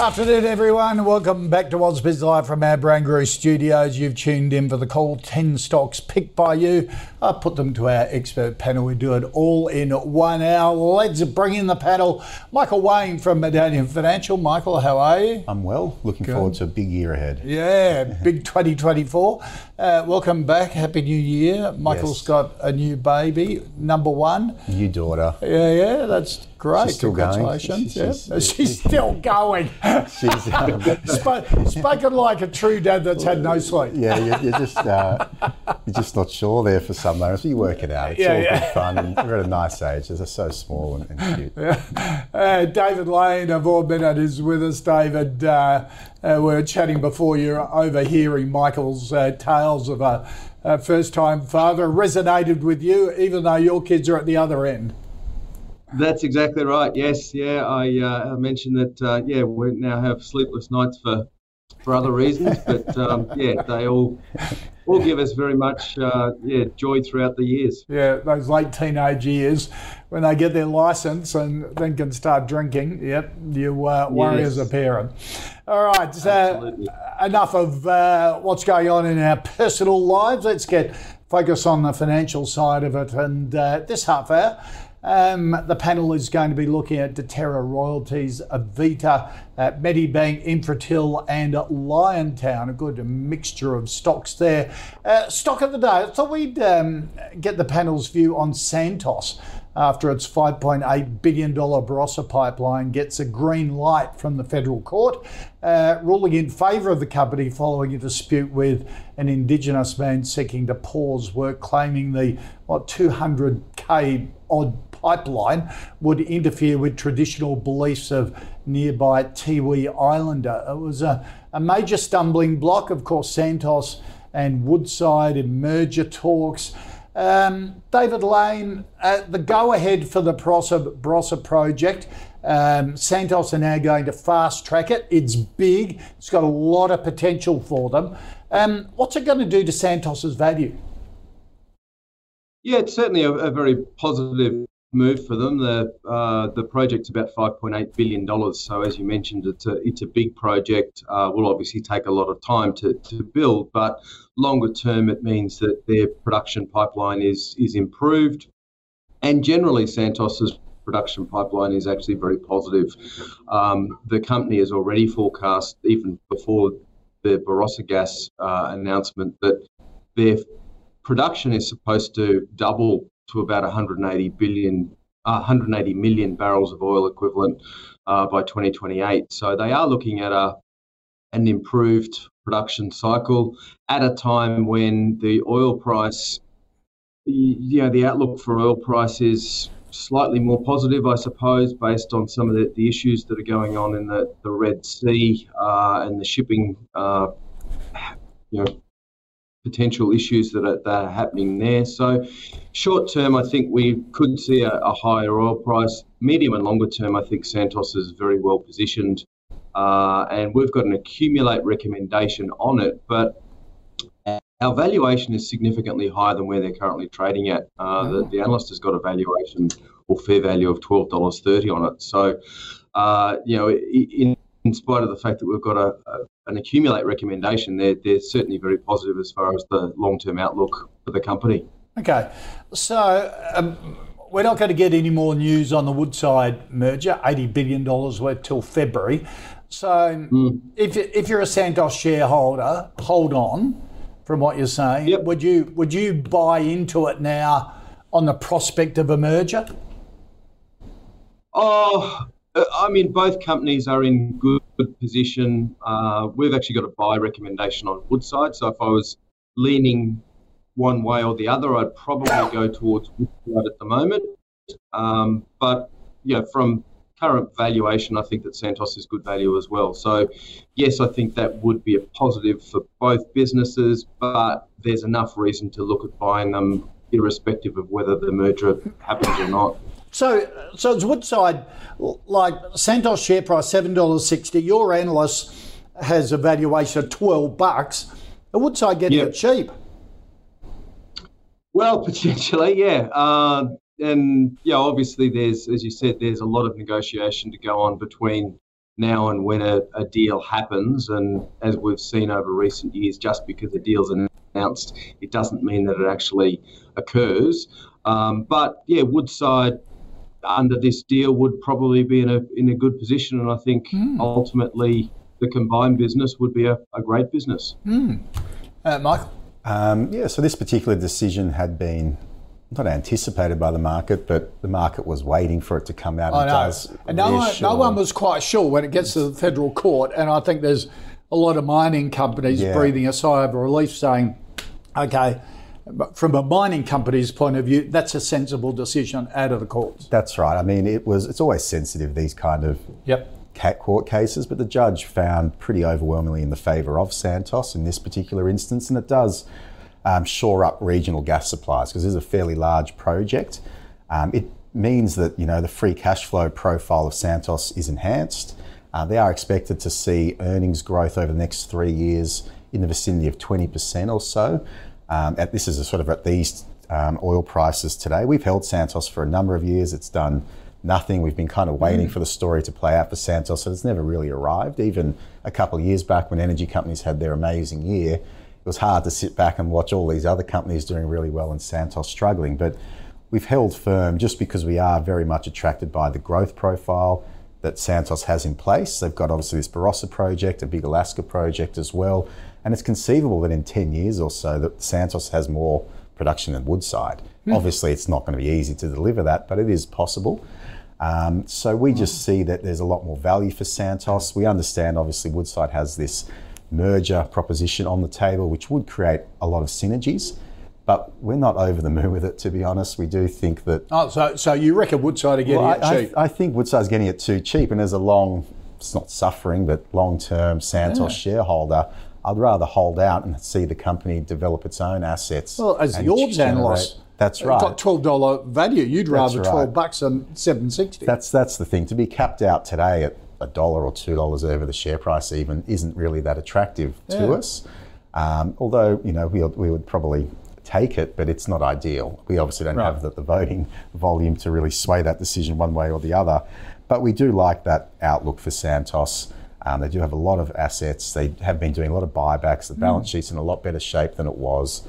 Afternoon, everyone. Welcome back to Ausbiz Live from our Barangaroo studios. You've tuned in for the call 10 stocks picked by you. I put them to our expert panel. We do it all in one hour. Let's bring in the panel. Michael Wayne from Medallion Financial. Michael, how are you? I'm well. Looking forward to a big year ahead. Yeah, big 2024. Uh, welcome back. Happy New Year. Michael's Yes. got a new baby, number one. New daughter. Yeah, yeah, that's great. She's still going. She's- yeah. she's- She's still going. She's, um, Sp- spoken like a true dad that's had no sleep. yeah, you're, you're just uh, you're just not sure there for some moments. But you work it out. It's Yeah, all yeah. good fun, and we're at a nice age. They're so small and, and cute. Uh, David Lane of Ord Minnett is with us. David, uh, uh, we were chatting before you're overhearing Michael's uh, tales of a, a first time father. Resonated with you, even though your kids are at the other end. That's exactly right. Yes, yeah. I, uh, I mentioned that. Uh, yeah, we now have sleepless nights for for other reasons, but um, yeah, they all all give us very much uh, yeah joy throughout the years. Yeah, those late teenage years when they get their license and then can start drinking. Yep, you uh, worry Yes. as a parent. All right, so enough of uh, what's going on in our personal lives. Let's get focus on the financial side of it. And uh, this half hour, um, the panel is going to be looking at Deterra Royalties, Avita, uh, Medibank, Infratil, and Liontown. A good mixture of stocks there. Uh, stock of the day. I thought we'd um, get the panel's view on Santos after its $5.8 billion Barossa pipeline gets a green light from the federal court, uh, ruling in favour of the company following a dispute with an Indigenous man seeking to pause work, claiming the what 200k odd pipeline would interfere with traditional beliefs of nearby Tiwi Islander. It was a, a major stumbling block. Of course, Santos and Woodside in merger talks. Um, David Lane, uh, the go ahead for the Barossa project. Um, Santos are now going to fast track it. It's big, it's got a lot of potential for them. Um, what's it going to do to Santos's value? Yeah, it's certainly a, a very positive move for them. The uh, the project's about five point eight billion dollars. So as you mentioned, it's a it's a big project. Uh, will obviously take a lot of time to, to build, but longer term, it means that their production pipeline is is improved, and generally Santos's production pipeline is actually very positive. Um, the company has already forecast, even before the Barossa gas uh, announcement, that their production is supposed to double to about 180 billion, uh, 180 million barrels of oil equivalent uh, by 2028. So they are looking at a an improved production cycle at a time when the oil price, you know, the outlook for oil price is slightly more positive, I suppose, based on some of the, the issues that are going on in the, the Red Sea uh, and the shipping, uh, you know, potential issues that are, that are happening there. So, short term, I think we could see a, a higher oil price. Medium and longer term, I think Santos is very well positioned, uh, and we've got an accumulate recommendation on it, but. Our valuation is significantly higher than where they're currently trading at. Uh, the, the analyst has got a valuation or fair value of twelve dollars thirty on it. So, uh, you know, in, in spite of the fact that we've got a, a an accumulate recommendation, they're, they're certainly very positive as far as the long term outlook for the company. Okay, so um, we're not going to get any more news on the Woodside merger, $80 billion worth till February. So if, you- if you're a Santos shareholder, hold on from what you're saying. Yep. Would you would you buy into it now on the prospect of a merger? Oh, I mean, both companies are in good, good position. Uh, we've actually got a buy recommendation on Woodside. So if I was leaning one way or the other. I'd probably go towards Woodside at the moment. Um, but yeah, from current valuation, I think that Santos is good value as well. So, yes, I think that would be a positive for both businesses, but there's enough reason to look at buying them irrespective of whether the merger happens or not. So, so it's Woodside, like Santos share price seven dollars sixty. Your analyst has a valuation of twelve bucks. Woodside getting Yep. it cheap? Well, potentially, yeah. Uh, and yeah, obviously, there's, as you said, there's a lot of negotiation to go on between now and when a, a deal happens. And as we've seen over recent years, just because a deal's announced, it doesn't mean that it actually occurs. Um, but yeah, Woodside under this deal would probably be in a in a good position, and I think ultimately the combined business would be a, a great business. Uh, Michael. Um, yeah, so this particular decision had been not anticipated by the market, but the market was waiting for it to come out. I and know. does And no one, no one was quite sure when it gets to the federal court. And I think there's a lot of mining companies Yeah. breathing a sigh of relief saying, okay, but from a mining company's point of view, that's a sensible decision out of the courts. That's right. I mean, it was. It's always sensitive these kind of Yep. cat court cases, but the judge found pretty overwhelmingly in the favour of Santos in this particular instance, and it does um, shore up regional gas supplies because this is a fairly large project. Um, it means that you know the free cash flow profile of Santos is enhanced. Uh, they are expected to see earnings growth over the next three years in the vicinity of 20% or so. Um, at, this is a sort of at these um, oil prices today. We've held Santos for a number of years. It's done nothing. We've been kind of waiting for the story to play out for Santos, and it's never really arrived. Even a couple of years back, when energy companies had their amazing year, it was hard to sit back and watch all these other companies doing really well and Santos struggling. But we've held firm just because we are very much attracted by the growth profile that Santos has in place. They've got obviously this Barossa project, a big Alaska project as well, and it's conceivable that in 10 years or so that Santos has more production than Woodside. Obviously, it's not going to be easy to deliver that, but it is possible. Um, so we just see that there's a lot more value for Santos. We understand, obviously, Woodside has this merger proposition on the table, which would create a lot of synergies. But we're not over the moon with it, to be honest. We do think that Oh, so so you reckon Woodside are getting well, it I, cheap? I, I think Woodside's getting it too cheap, and as a long, it's not suffering, but long-term Santos shareholder, I'd rather hold out and see the company develop its own assets. well, as the generate- analyst, that's right. got twelve dollar value. You'd rather right. twelve bucks than seven sixty. That's that's the thing. To be capped out today at a dollar or two dollars over the share price, even isn't really that attractive to us. Um, although you know we we would probably take it, but it's not ideal. We obviously don't have the, the voting volume to really sway that decision one way or the other. But we do like that outlook for Santos. Um, they do have a lot of assets. They have been doing a lot of buybacks. The balance sheet's in a lot better shape than it was.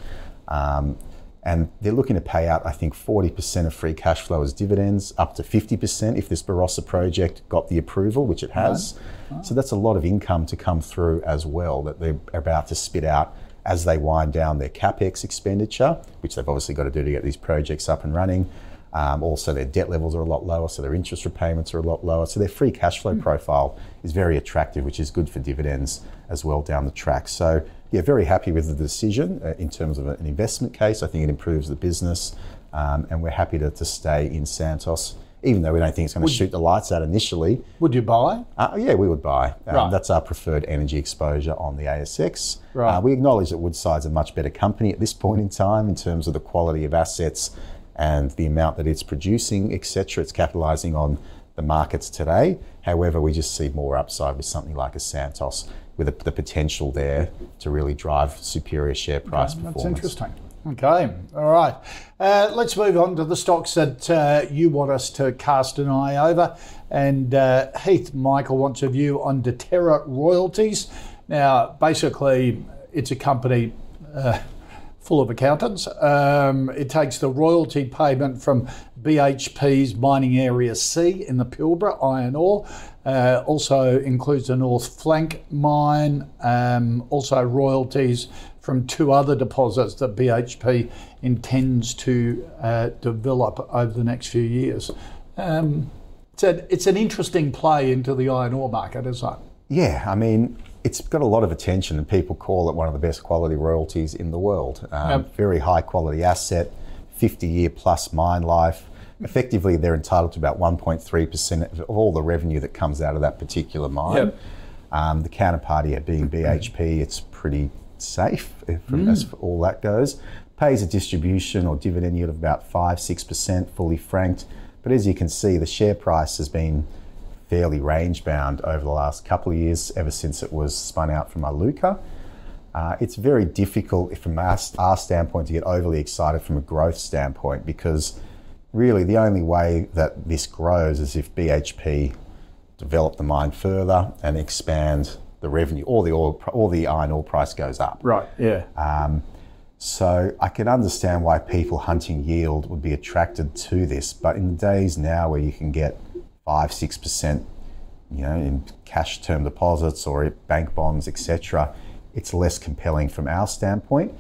Um, and they're looking to pay out, I think, 40% of free cash flow as dividends, up to 50% if this Barossa project got the approval, which it has. So that's a lot of income to come through as well that they're about to spit out as they wind down their capex expenditure, which they've obviously got to do to get these projects up and running. Um, also, their debt levels are a lot lower, so their interest repayments are a lot lower. So their free cash flow profile is very attractive, which is good for dividends as well down the track. So, yeah, very happy with the decision uh, in terms of an investment case. I think it improves the business, um, and we're happy to, to stay in Santos, even though we don't think it's going to shoot the lights out initially. Would you buy? Uh, yeah, we would buy. Um, Right. That's our preferred energy exposure on the ASX. Right. Uh, we acknowledge that Woodside's a much better company at this point in time in terms of the quality of assets and the amount that it's producing, etc. It's capitalising on the markets today. However, we just see more upside with something like a Santos, with the, the potential there to really drive superior share price That's performance. interesting. Okay, all right. Uh, let's move on to the stocks that uh, you want us to cast an eye over. And uh, Heath Michael wants a view on Deterra Royalties. Now, basically, it's a company uh, full of accountants. Um, it takes the royalty payment from BHP's mining area C in the Pilbara iron ore. Uh, also includes the North Flank mine. Um, also royalties from two other deposits that BHP intends to uh, develop over the next few years. Um, it's, a, it's an interesting play into the iron ore market, isn't it? Yeah, I mean, it's got a lot of attention, and people call it one of the best quality royalties in the world. Um, Yep. Very high quality asset, 50 year plus mine life. Effectively, they're entitled to about 1.3% of all the revenue that comes out of that particular mine. Yep. Um, the counterparty being BHP, it's pretty safe if, as all that goes. Pays a distribution or dividend yield of about 5 6%, fully franked. But as you can see, the share price has been fairly range bound over the last couple of years, ever since it was spun out from Iluka. Uh, it's very difficult from our, our standpoint to get overly excited from a growth standpoint because really the only way that this grows is if BHP develop the mine further and expand the revenue, or the oil, or the iron ore price goes up. Right. Yeah. So I can understand why people hunting yield would be attracted to this, but in the days now where you can get five, six percent, you know, in cash term deposits or bank bonds, etc., it's less compelling from our standpoint.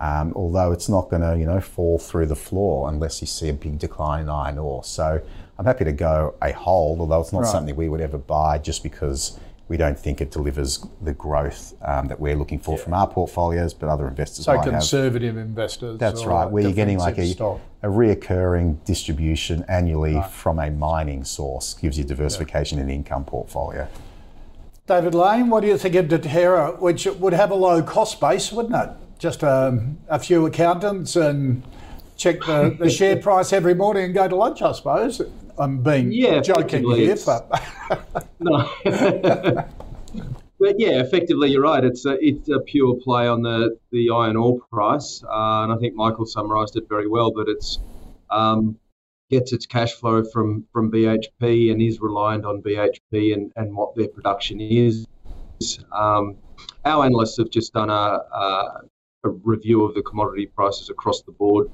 Um, although it's not going to, you know, fall through the floor unless you see a big decline in iron ore. So I'm happy to go a hold, although it's not Right. something we would ever buy just because we don't think it delivers the growth um, that we're looking for from our portfolios, but other investors So might have. So conservative investors. That's right. Where you're getting like a, stock. a reoccurring distribution annually from a mining source gives you diversification in the income portfolio. David Lane, what do you think of Deterra, which would have a low cost base, wouldn't it? Just um, a few accountants and check the, the share price every morning and go to lunch, I suppose. I'm being Yeah, joking here, but No. but yeah, effectively, you're right. It's a, it's a pure play on the, the iron ore price. Uh, and I think Michael summarised it very well, but it's um, gets its cash flow from, from BHP and is reliant on BHP and, and what their production is. Um, our analysts have just done a, a, a review of the commodity prices across the board.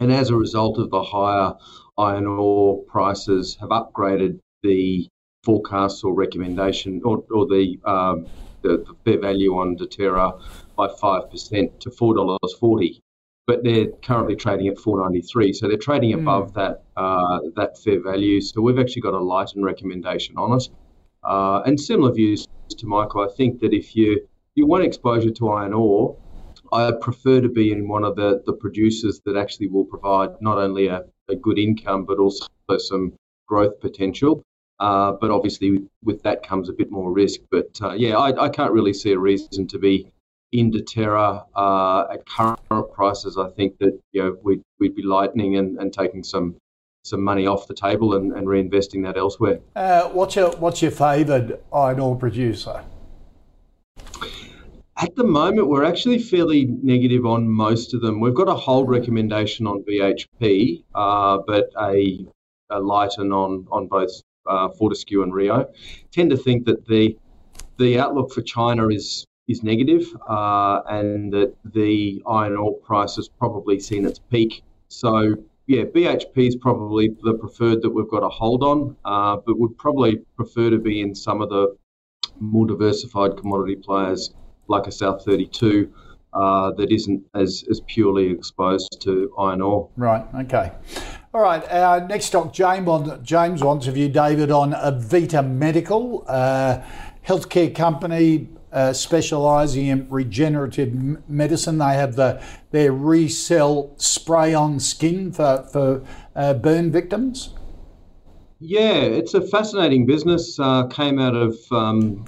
And as a result of the higher iron ore prices, have upgraded the forecast or recommendation or, or the, um, the the fair value on Deterra by five percent to four dollars forty, but they're currently trading at four ninety three, so they're trading above that uh, that fair value. So we've actually got a lightened recommendation on it, uh, and similar views to Michael. I think that if you you want exposure to iron ore, I prefer to be in one of the, the producers that actually will provide not only a, a good income but also some growth potential. Uh, but obviously, with that comes a bit more risk. But uh, yeah, I, I can't really see a reason to be in Deterra uh, at current prices. I think that you know we'd, we'd be lightening and, and taking some some money off the table and, and reinvesting that elsewhere. uh, what's your what's your favoured iron ore producer? At the moment, we're actually fairly negative on most of them. We've got a hold recommendation on BHP, uh, but a, a lighten on on both uh, Fortescue and Rio. Tend to think that the the outlook for China is is negative, uh, and that the iron ore price has probably seen its peak. So yeah, BHP is probably the preferred that we've got a hold on, uh, but would probably prefer to be in some of the more diversified commodity players like a South 32 uh, that isn't as, as purely exposed to iron ore. Right. Okay. All right. Our next stock, James wants, James wants of you, David, on Avita Medical, uh, healthcare company uh, specialising in regenerative m- medicine. They have the their RECELL spray on skin for for uh, burn victims. Yeah, it's a fascinating business. Uh, came out of um,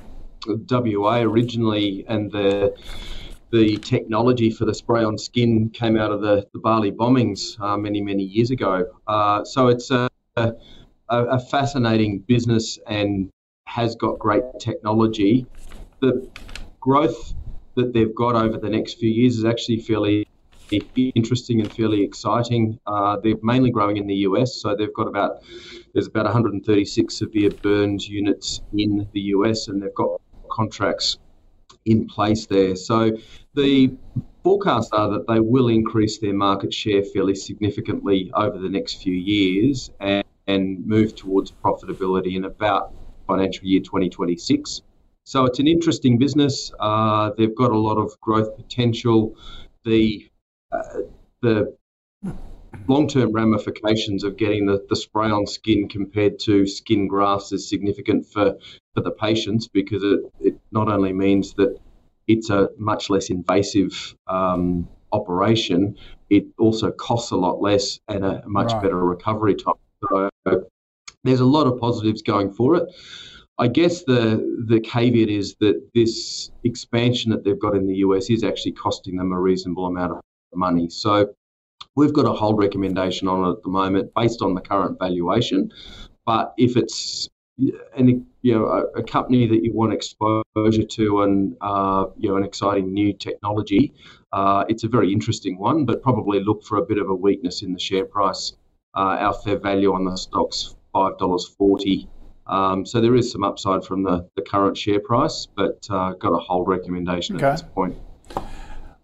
WA originally, and the the technology for the spray on skin came out of the, the Bali bombings uh, many many years ago. Uh, so it's a, a a fascinating business and has got great technology. The growth that they've got over the next few years is actually fairly interesting and fairly exciting. Uh, they're mainly growing in the US, so they've got about there's about 136 severe burns units in the US, and they've got contracts in place there. So the forecasts are that they will increase their market share fairly significantly over the next few years and, and move towards profitability in about financial year 2026. So it's an interesting business. Uh, they've got a lot of growth potential. The uh, the long-term ramifications of getting the, the spray on skin compared to skin grafts is significant for, for the patients because it, it not only means that it's a much less invasive um, operation, it also costs a lot less and a much right. better recovery time. So there's a lot of positives going for it. I guess the the caveat is that this expansion that they've got in the US is actually costing them a reasonable amount of money. So we've got a hold recommendation on it at the moment based on the current valuation. But if it's an you know a, a company that you want exposure to and uh, you know an exciting new technology, uh, it's a very interesting one. But probably look for a bit of a weakness in the share price. Uh, our fair value on the stocks five dollars forty. Um, so there is some upside from the, the current share price, but uh, got a hold recommendation okay. at this point.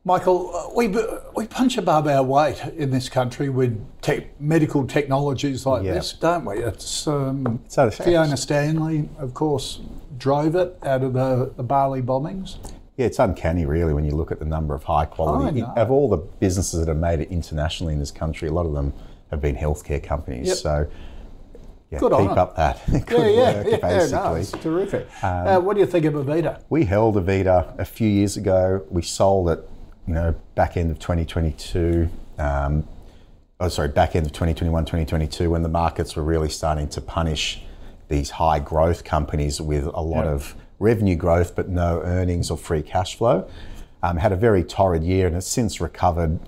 Michael, uh, we we punch above our weight in this country with te- medical technologies like yeah. this, don't we? It's um, Fiona Stanley, of course, drove it out of the, the Bali bombings. Yeah, it's uncanny, really, when you look at the number of high quality. Of all the businesses that have made it internationally in this country, a lot of them have been healthcare companies. Yep. So yeah, Good keep up that. Good yeah, yeah, work, yeah, basically. No, it's terrific. Um, uh, what do you think of Avita? We held Avita a few years ago. We sold it, you know, back end of 2022. Um, oh, sorry, back end of 2021, 2022, when the markets were really starting to punish these high growth companies with a lot of revenue growth but no earnings or free cash flow. Um, had a very torrid year and it's since recovered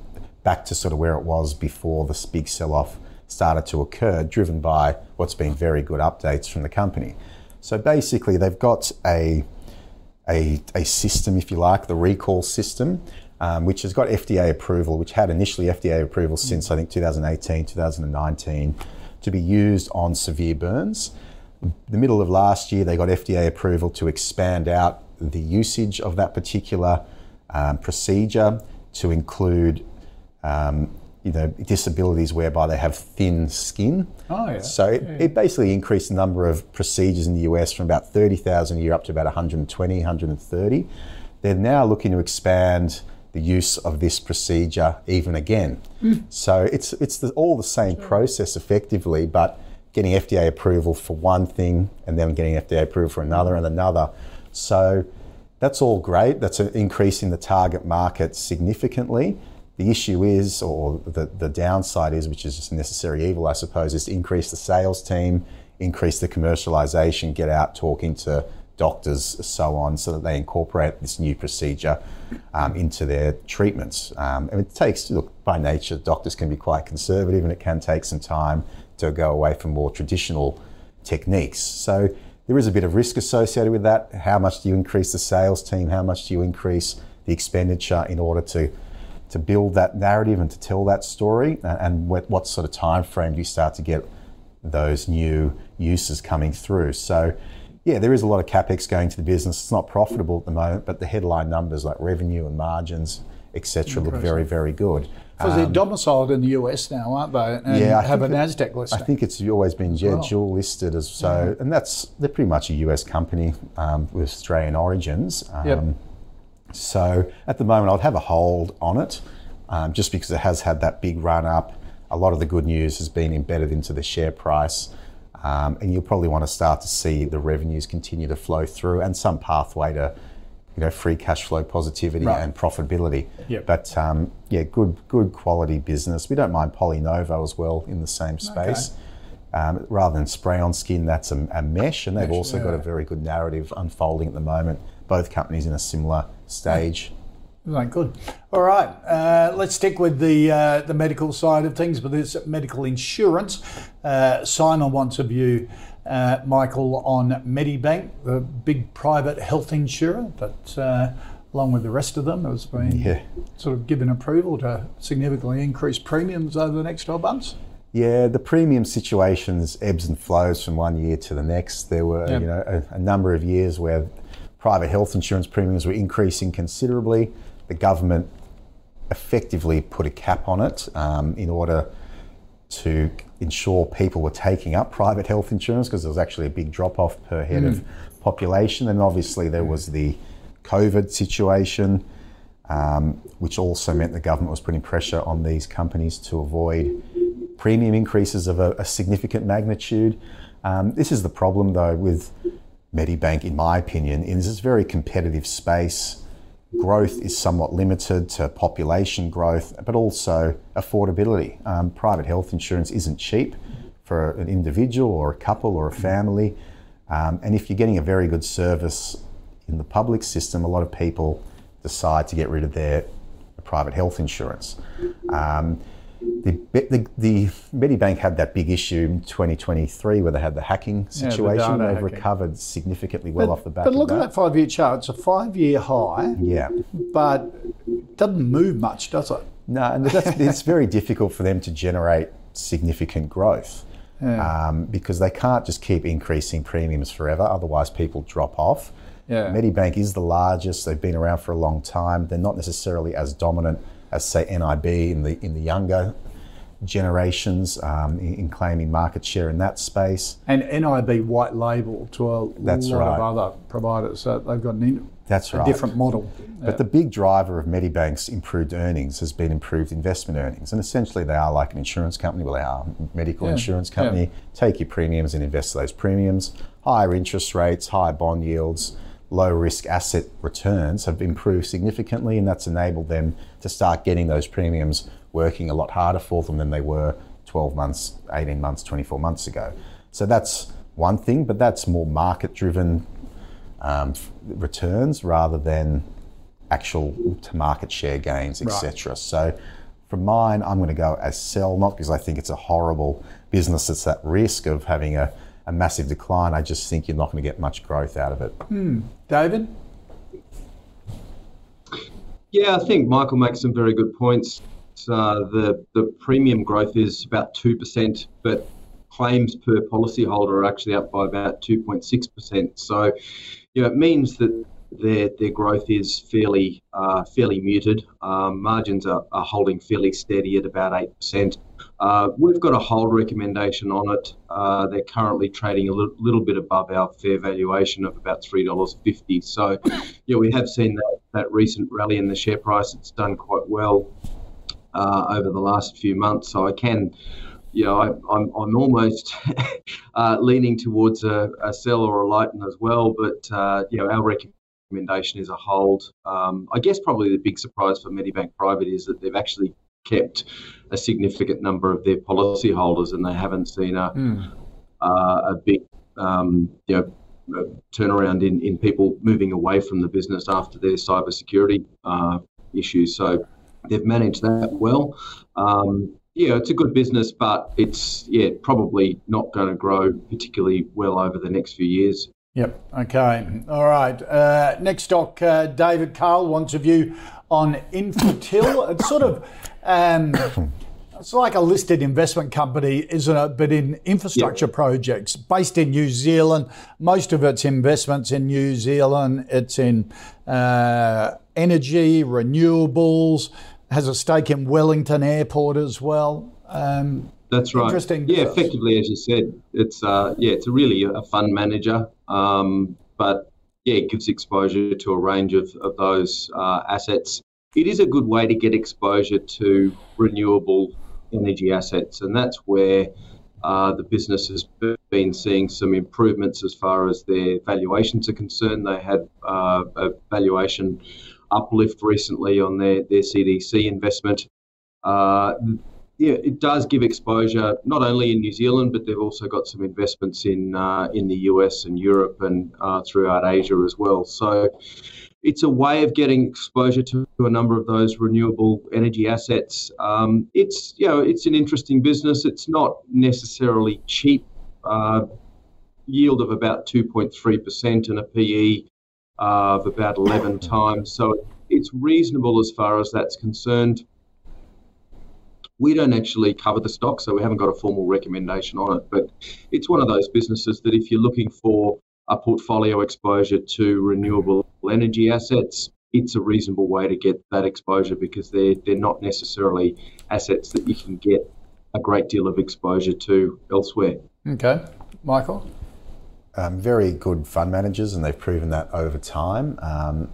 back to sort of where it was before this big sell off started to occur, driven by what's been very good updates from the company. So basically, they've got a, a, a system, if you like, the RECELL system, um, which has got FDA approval, which had initially FDA approval since I think 2018, 2019, to be used on severe burns. The middle of last year, they got FDA approval to expand out the usage of that particular um, procedure to include um, you know, disabilities whereby they have thin skin. Oh, yeah. So it, yeah. it basically increased the number of procedures in the US from about 30,000 a year up to about 120, 130. They're now looking to expand the use of this procedure even again. Mm. So it's, it's the, all the same sure. process effectively, but getting FDA approval for one thing and then getting FDA approval for another and another. So that's all great. That's increasing the target market significantly. The issue is, or the, the downside is, which is just a necessary evil, I suppose, is to increase the sales team, increase the commercialization, get out talking to doctors, so on, so that they incorporate this new procedure um, into their treatments. Um, and it takes, look, by nature, doctors can be quite conservative and it can take some time to go away from more traditional techniques. So there is a bit of risk associated with that. How much do you increase the sales team? How much do you increase the expenditure in order to to build that narrative and to tell that story? And what, what sort of time frame do you start to get those new uses coming through? So, yeah, there is a lot of capex going to the business. It's not profitable at the moment, but the headline numbers like revenue and margins, etc., look very, very good. Because um, they're domiciled in the US now, aren't they? And yeah, I have a Nasdaq listing. I think it's always been yeah, dual listed as so, and that's they're pretty much a US company um, with Australian origins. Um, yep. So at the moment, I'd have a hold on it um, just because it has had that big run up. A lot of the good news has been embedded into the share price. Um, and you'll probably want to start to see the revenues continue to flow through and some pathway to you know free cash flow positivity right. and profitability. Yep. But um, yeah, good good quality business. We don't mind PolyNovo as well in the same space. Okay. Um, rather than spray on skin, that's a, a mesh, and they've mesh, also yeah. got a very good narrative unfolding at the moment. Both companies in a similar stage. Right, good. All right, uh, let's stick with the uh, the medical side of things, but this medical insurance. Uh, Simon wants a view, uh, Michael, on Medibank, the big private health insurer that, uh, along with the rest of them, has been yeah. sort of given approval to significantly increase premiums over the next 12 months. Yeah, the premium situations ebbs and flows from one year to the next. There were, yep. you know, a, a number of years where private health insurance premiums were increasing considerably. The government effectively put a cap on it um, in order to ensure people were taking up private health insurance because there was actually a big drop off per head mm. of population. And obviously, there was the COVID situation, um, which also meant the government was putting pressure on these companies to avoid premium increases of a, a significant magnitude. Um, this is the problem, though, with Medibank, in my opinion, in this very competitive space. Growth is somewhat limited to population growth, but also affordability. Um, private health insurance isn't cheap for an individual or a couple or a family. Um, and if you're getting a very good service in the public system, a lot of people decide to get rid of their private health insurance. Um, the, the, the Medibank had that big issue in 2023 where they had the hacking situation. Yeah, the They've hacking. recovered significantly well but, off the back. But look at that five year chart. It's a five year high. Yeah. But it doesn't move much, does it? No, and it's very difficult for them to generate significant growth. Yeah. Um, because they can't just keep increasing premiums forever, otherwise people drop off. Yeah. Medibank is the largest. They've been around for a long time. They're not necessarily as dominant as say NIB in the in the younger generations um, in, in, claiming market share in that space. And NIB white label to a That's lot right. of other providers, so they've got an, That's a right. different model. But yeah. the big driver of Medibank's improved earnings has been improved investment earnings, and essentially they are like an insurance company. Well, they are a medical yeah. insurance company. Yeah. Take your premiums and invest those premiums. Higher interest rates, higher bond yields low risk asset returns have improved significantly, and that's enabled them to start getting those premiums working a lot harder for them than they were 12 months, 18 months, 24 months ago. So that's one thing, but that's more market driven um, returns rather than actual to market share gains, etc. Right. So for mine, I'm going to go as sell, not because I think it's a horrible business that's at risk of having a a massive decline, I just think you're not going to get much growth out of it. Hmm. David? Yeah, I think Michael makes some very good points. Uh, the the premium growth is about two percent, but claims per policyholder are actually up by about two point six percent. So, you know, it means that their their growth is fairly uh, fairly muted. Um, margins are, are holding fairly steady at about eight percent. Uh, we've got a hold recommendation on it. Uh, they're currently trading a little, bit above our fair valuation of about $3.50. So, yeah, we have seen that, that recent rally in the share price. It's done quite well uh, over the last few months. So I can, you know, I, am almost uh, leaning towards a, a, sell or a lighten as well. But, uh, you know, our recommendation is a hold. Um, I guess probably the big surprise for Medibank Private is that they've actually kept a significant number of their policyholders, and they haven't seen a mm. uh, a big um, you know turnaround in, in people moving away from the business after their cybersecurity uh, issues. So they've managed that well. Um, yeah, it's a good business, but it's yeah probably not going to grow particularly well over the next few years. Yep. Okay. All right. Uh, next stock, uh, David Carl wants a view on Infratil. It's sort of um, it's like a listed investment company, isn't it? But in infrastructure projects, based in New Zealand. Most of its investments in New Zealand. It's in uh, energy, renewables. Has a stake in Wellington Airport as well. Um, That's right. Interesting. Yeah, effectively, as you said, it's uh, yeah, it's really a fund manager, um, but yeah, it gives exposure to a range of, of those uh, assets it is a good way to get exposure to renewable energy assets, and that's where uh, the business has been seeing some improvements as far as their valuations are concerned. They had uh, a valuation uplift recently on their, their CDC investment. Uh, yeah, it does give exposure not only in New Zealand, but they've also got some investments in uh, in the US and Europe and uh, throughout Asia as well. So it's a way of getting exposure to a number of those renewable energy assets. Um, it's you know it's an interesting business. It's not necessarily cheap. Uh, yield of about 2.3% and a PE of about 11 times. So it's reasonable as far as that's concerned. We don't actually cover the stock, so we haven't got a formal recommendation on it. But it's one of those businesses that if you're looking for a portfolio exposure to renewable energy assets, it's a reasonable way to get that exposure because they're they're not necessarily assets that you can get a great deal of exposure to elsewhere. Okay, Michael. Um, very good fund managers, and they've proven that over time. Um,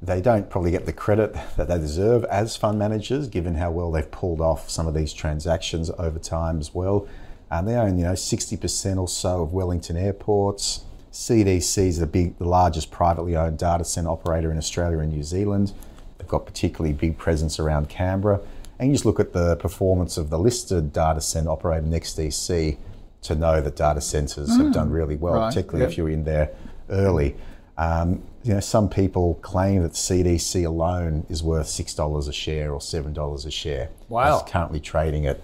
They don't probably get the credit that they deserve as fund managers, given how well they've pulled off some of these transactions over time as well. And they own, you know, 60% or so of Wellington airports. CDC is the big, the largest privately owned data center operator in Australia and New Zealand. They've got particularly big presence around Canberra. And you just look at the performance of the listed data center operator NextDC to know that data centers mm, have done really well, right, particularly yep. if you're in there early. Um, you know, some people claim that CDC alone is worth six dollars a share or seven dollars a share. Wow! It's currently trading at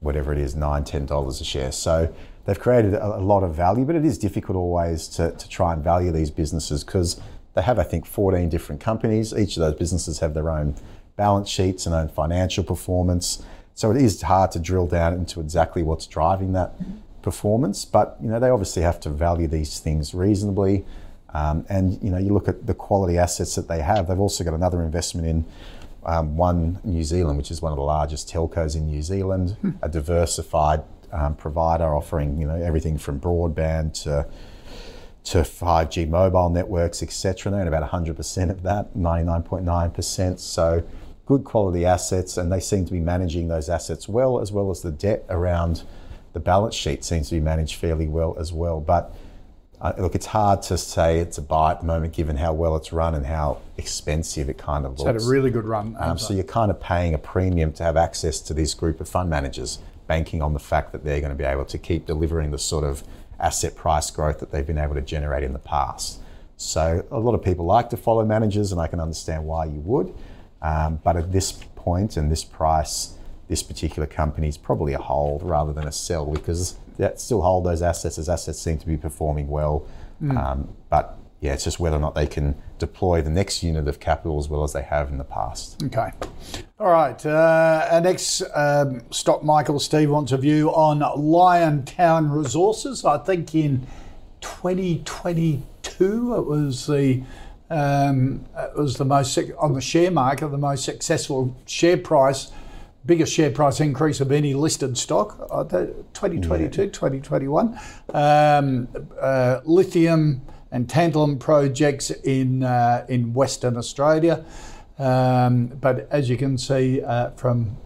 whatever it is, nine, ten dollars a share. So they've created a, a, lot of value, but it is difficult always to, to try and value these businesses because they have, I think, 14 different companies. Each of those businesses have their own balance sheets and own financial performance. So it is hard to drill down into exactly what's driving that performance. But you know, they obviously have to value these things reasonably. Um, and you know, you look at the quality assets that they have. They've also got another investment in um, One New Zealand, which is one of the largest telcos in New Zealand, hmm. a diversified um, provider offering you know everything from broadband to to 5G mobile networks, etc. They own about 100% of that, 99.9%. So good quality assets, and they seem to be managing those assets well, as well as the debt around the balance sheet seems to be managed fairly well as well. But uh, look, it's hard to say it's a buy at the moment, given how well it's run and how expensive it kind of looks. It's had a really good run. Um, so you're kind of paying a premium to have access to this group of fund managers, banking on the fact that they're going to be able to keep delivering the sort of asset price growth that they've been able to generate in the past. So a lot of people like to follow managers, and I can understand why you would. Um, but at this point and this price, this particular company is probably a hold rather than a sell because that still hold those assets as assets seem to be performing well. Mm. Um, but yeah, it's just whether or not they can deploy the next unit of capital as well as they have in the past. Okay. All right. Uh, our next um, stock, Michael Steve wants a view on Liontown Resources. I think in 2022 it was the um, it was the most on the share market the most successful share price biggest share price increase of any listed stock, uh, 2022, yeah. 2021. Um, uh, lithium and tantalum projects in, uh, in Western Australia. Um, but as you can see uh, from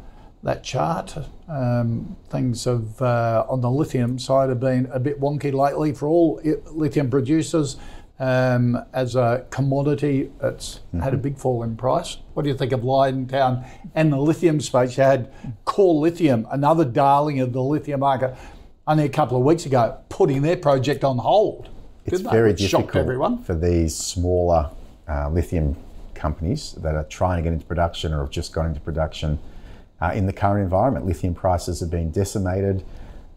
that chart, um, things have, uh, on the lithium side have been a bit wonky lately for all lithium producers. Um, as a commodity, it's mm-hmm. had a big fall in price. What do you think of Liontown and the lithium space? You had Core Lithium, another darling of the lithium market, only a couple of weeks ago, putting their project on hold. It's very difficult for these smaller uh, lithium companies that are trying to get into production or have just gone into production uh, in the current environment. Lithium prices have been decimated.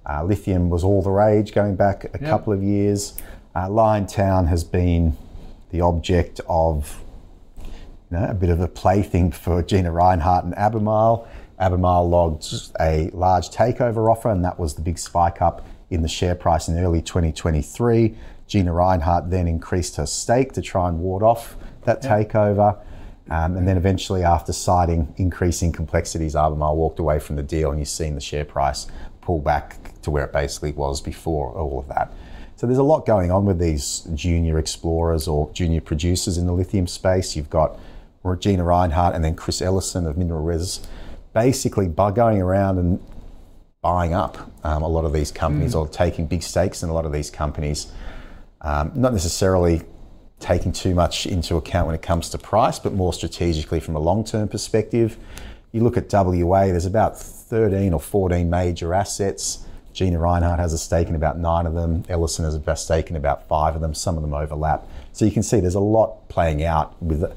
Uh, lithium was all the rage going back a yep. couple of years. Uh, Liontown has been the object of you know, a bit of a plaything for Gina Rinehart and Albemarle. Albemarle logged a large takeover offer, and that was the big spike up in the share price in early 2023. Gina Rinehart then increased her stake to try and ward off that takeover. Um, and then eventually, after citing increasing complexities, Albemarle walked away from the deal, and you've seen the share price pull back to where it basically was before all of that. So there's a lot going on with these junior explorers or junior producers in the lithium space. You've got Regina Rinehart and then Chris Ellison of Mineral Res, basically by going around and buying up um, a lot of these companies mm. or taking big stakes in a lot of these companies. Um, not necessarily taking too much into account when it comes to price, but more strategically from a long term perspective. You look at WA, there's about 13 or 14 major assets. Gina Rinehart has a stake in about nine of them. Ellison has a stake in about five of them. Some of them overlap. So you can see there's a lot playing out with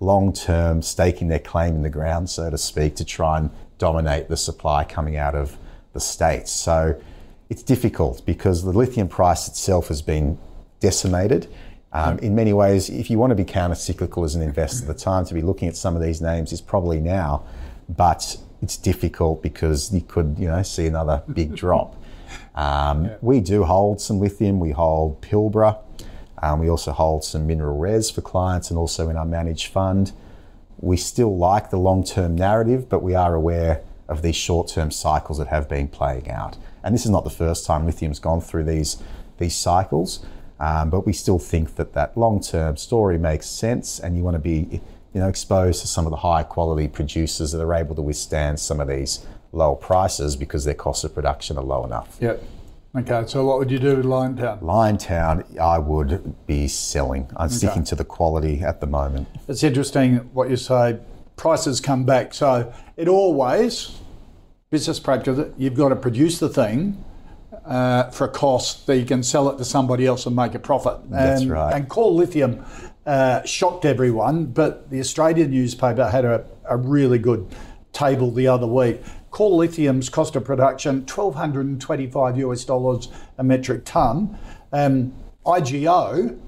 long term staking their claim in the ground, so to speak, to try and dominate the supply coming out of the States. So it's difficult because the lithium price itself has been decimated. Um, in many ways, if you want to be counter cyclical as an investor, the time to be looking at some of these names is probably now. But it's difficult because you could, you know, see another big drop. Um, yeah. We do hold some lithium. We hold Pilbara. Um, we also hold some mineral res for clients and also in our managed fund. We still like the long term narrative, but we are aware of these short term cycles that have been playing out. And this is not the first time lithium's gone through these, these cycles. Um, but we still think that that long-term story makes sense, and you want to be, you know, exposed to some of the high-quality producers that are able to withstand some of these low prices because their costs of production are low enough. Yep. Okay, so what would you do with Liontown? Liontown, I would be selling. I'm sticking to the quality at the moment. It's interesting what you say. Prices come back, so it always business practice. You've got to produce the thing uh, for a cost that you can sell it to somebody else and make a profit. That's and, right. And Core Lithium uh, shocked everyone, but the Australian newspaper had a, a really good table the other week. Core Lithium's cost of production, 1,225 US dollars a metric ton. Um, IGO,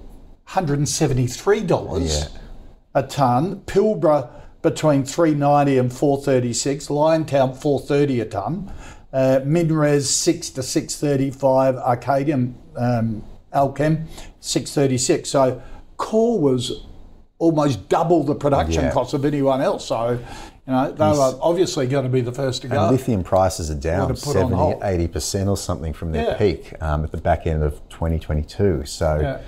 $173 Yeah. a ton. Pilbara between 390 and 436. Liontown 430 a ton. Uh, Minres 6 to 635. Arcadium um, Allkem 636. So Core was almost double the production Yeah. cost of anyone else. So, you know, they were obviously going to be the first to go. And lithium prices are down What to 70, 80% or something from their Yeah. peak um, at the back end of 2022. So Yeah.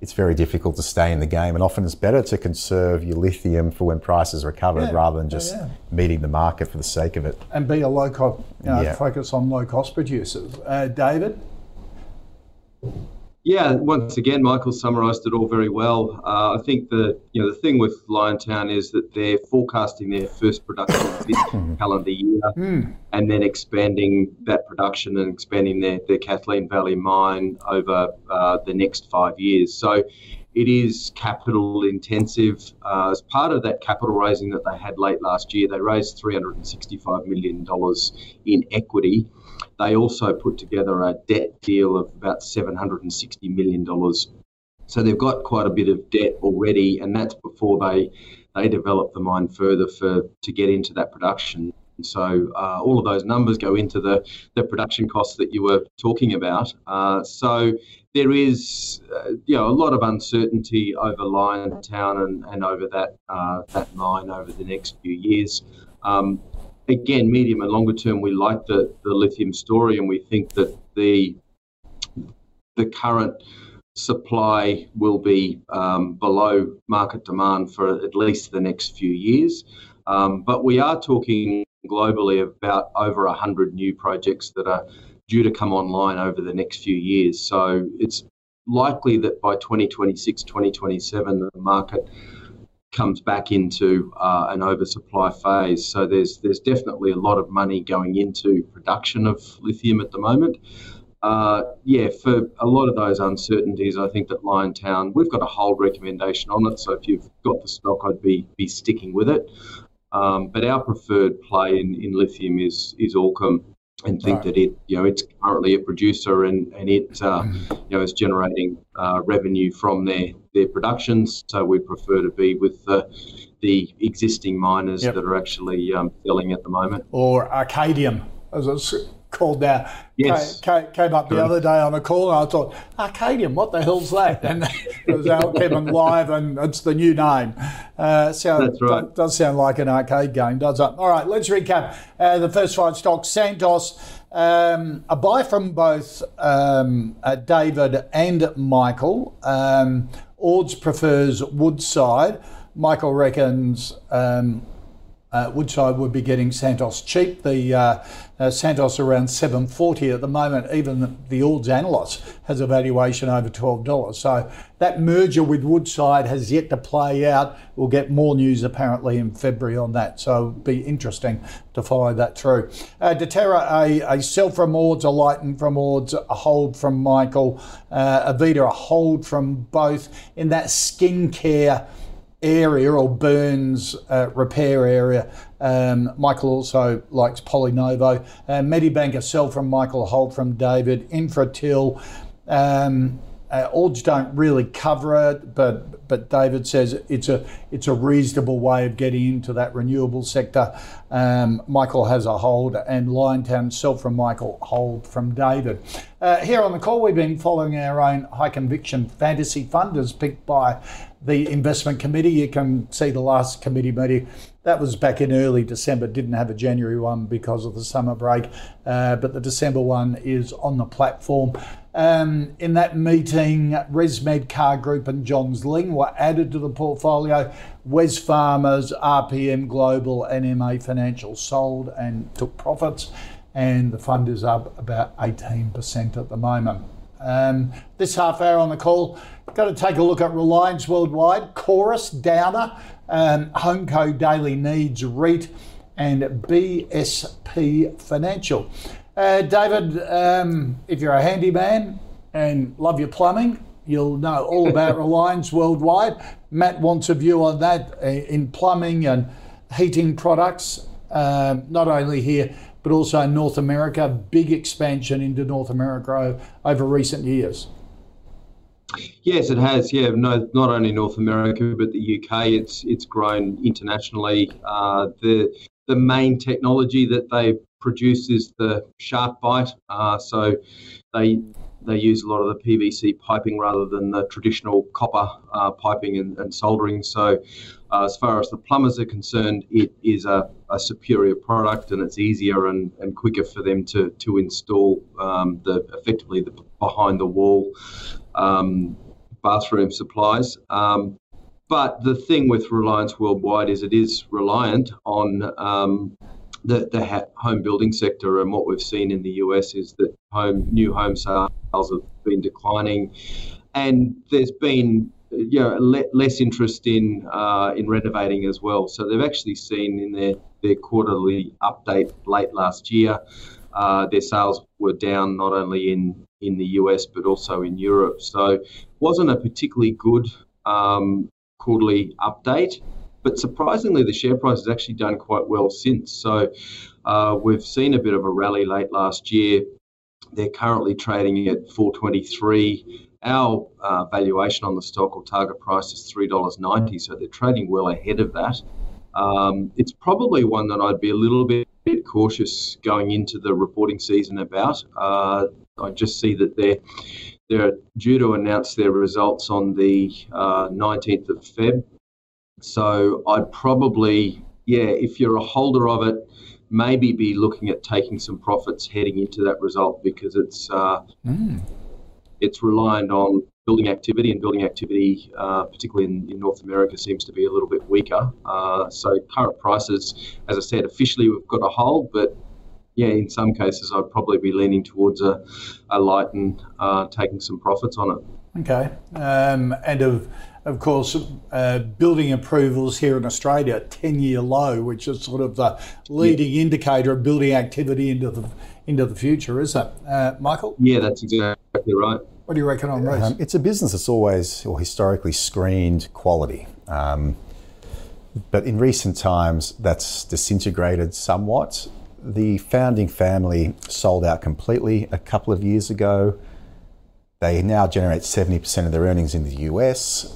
it's very difficult to stay in the game. And often it's better to conserve your lithium for when prices recover Yeah. rather than just meeting the market for the sake of it. and be a low cost, you know, Yeah. focus on low cost producers. Uh, David? Yeah, once again, Michael summarised it all very well. Uh, I think the you know the thing with Liontown is that they're forecasting their first production this calendar year, and then expanding that production and expanding their, their Kathleen Valley mine over uh, the next five years. So it is capital intensive. Uh, as part of that capital raising that they had late last year, they raised $365 million in equity. They also put together a debt deal of about $760 million. So they've got quite a bit of debt already, and that's before they they develop the mine further for to get into that production. So uh, all of those numbers go into the, the production costs that you were talking about. Uh, so there is, uh, you know, a lot of uncertainty over Liontown and, and over that uh, that mine over the next few years. Um, again, medium and longer term, we like the, the lithium story, and we think that the the current supply will be um, below market demand for at least the next few years. Um, but we are talking globally about over 100 new projects that are due to come online over the next few years. So it's likely that by 2026, 2027, the market comes back into uh, an oversupply phase. So there's there's definitely a lot of money going into production of lithium at the moment. Uh, yeah, for a lot of those uncertainties, I think that Liontown, we've got a hold recommendation on it. So if you've got the stock, I'd be be sticking with it. Um, but our preferred play in, in lithium is is Allkem, and think that it, you know, it's currently a producer and and it, uh, you know, is generating uh, revenue from their their productions. So we prefer to be with the the existing miners Yep. that are actually um, selling at the moment. or Arcadium, as it's called now. Yes. Ca- ca- Came up the other day on a call and I thought, Arcadium, what the hell's that? And it was Allkem Live and it's the new name. Uh, sound, That's right. do- does sound like an arcade game, does it? All right, let's recap uh, the first five stocks. Santos, um, a buy from both um, uh, David and Michael. Um, Ords prefers Woodside. Michael reckons um, uh, Woodside would be getting Santos cheap. The uh, uh, Santos around 740 at the moment. Even the, Ords analyst has a valuation over $12. So that merger with Woodside has yet to play out. We'll get more news apparently in February on that. So be interesting to follow that through. Uh, Deterra, a, a sell from Ords, a Lighten from Ords, a hold from Michael, uh, Avita, a hold from both in that skincare area or Burns uh, repair area. Um, Michael also likes Polynovo. Uh, Medibank a sell from Michael, hold from David. Infratil. Um, uh, Ords don't really cover it, but but David says it's a it's a reasonable way of getting into that renewable sector. Um, Michael has a hold, and Liontown sell from Michael, hold from David. Uh, here on the call, we've been following our own high conviction fantasy fund as picked by the investment committee. You can see the last committee meeting That was back in early December. Didn't have a January one because of the summer break, uh, but the December one is on the platform. Um, in that meeting, ResMed Car Group and Johns Lyng were added to the portfolio. Wesfarmers, RPM Global, and MA Financial sold and took profits, and the fund is up about 18% at the moment. Um, this half hour on the call, got to take a look at Reliance Worldwide, Chorus, Downer, um, Homeco Daily Needs, REIT, and BSP Financial. Uh, David, um, if you're a handyman and love your plumbing, you'll know all about Reliance Worldwide. Matt wants a view on that uh, in plumbing and heating products, um, not only here but also in North America. Big expansion into North America over recent years. Yes, it has. Yeah, no, not only North America but the UK. It's it's grown internationally. Uh, the the main technology that they produce is the SharkBite. Uh, so they they use a lot of the PVC piping rather than the traditional copper uh, piping and, and, soldering. So, uh, as far as the plumbers are concerned, it is a, a superior product and it's easier and, and quicker for them to to install um, the effectively the behind the wall um, bathroom supplies. Um, but the thing with Reliance Worldwide is it is reliant on um, the, the home building sector, and what we've seen in the US is that home new home sales have been declining, and there's been you know le- less interest in uh, in renovating as well. So they've actually seen in their their quarterly update late last year, uh, their sales were down not only in in the US but also in Europe. So wasn't a particularly good um, quarterly update. But surprisingly, the share price has actually done quite well since. So uh, we've seen a bit of a rally late last year. They're currently trading at 423. Our uh, valuation on the stock or target price is $3.90, so they're trading well ahead of that. Um, it's probably one that I'd be a little bit, bit cautious going into the reporting season about. Uh, I just see that they're they're due to announce their results on the uh, 19th of Feb. So I'd probably, yeah, if you're a holder of it, maybe be looking at taking some profits heading into that result because it's uh, mm. it's reliant on building activity, and building activity, uh, particularly in, in, North America, seems to be a little bit weaker. Uh, so current prices, as I said, officially we've got a hold, but yeah, in some cases, I'd probably be leaning towards a, a light and uh, taking some profits on it. Okay. Um, and of, of course, uh, building approvals here in Australia, 10 year low, which is sort of the leading yeah. indicator of building activity into the into the future, is it? Uh, Michael? Yeah, that's exactly right. What do you reckon on Reece? Um, it's a business that's always or historically screened quality. Um, but in recent times, that's disintegrated somewhat the founding family sold out completely a couple of years ago. They now generate 70% of their earnings in the US,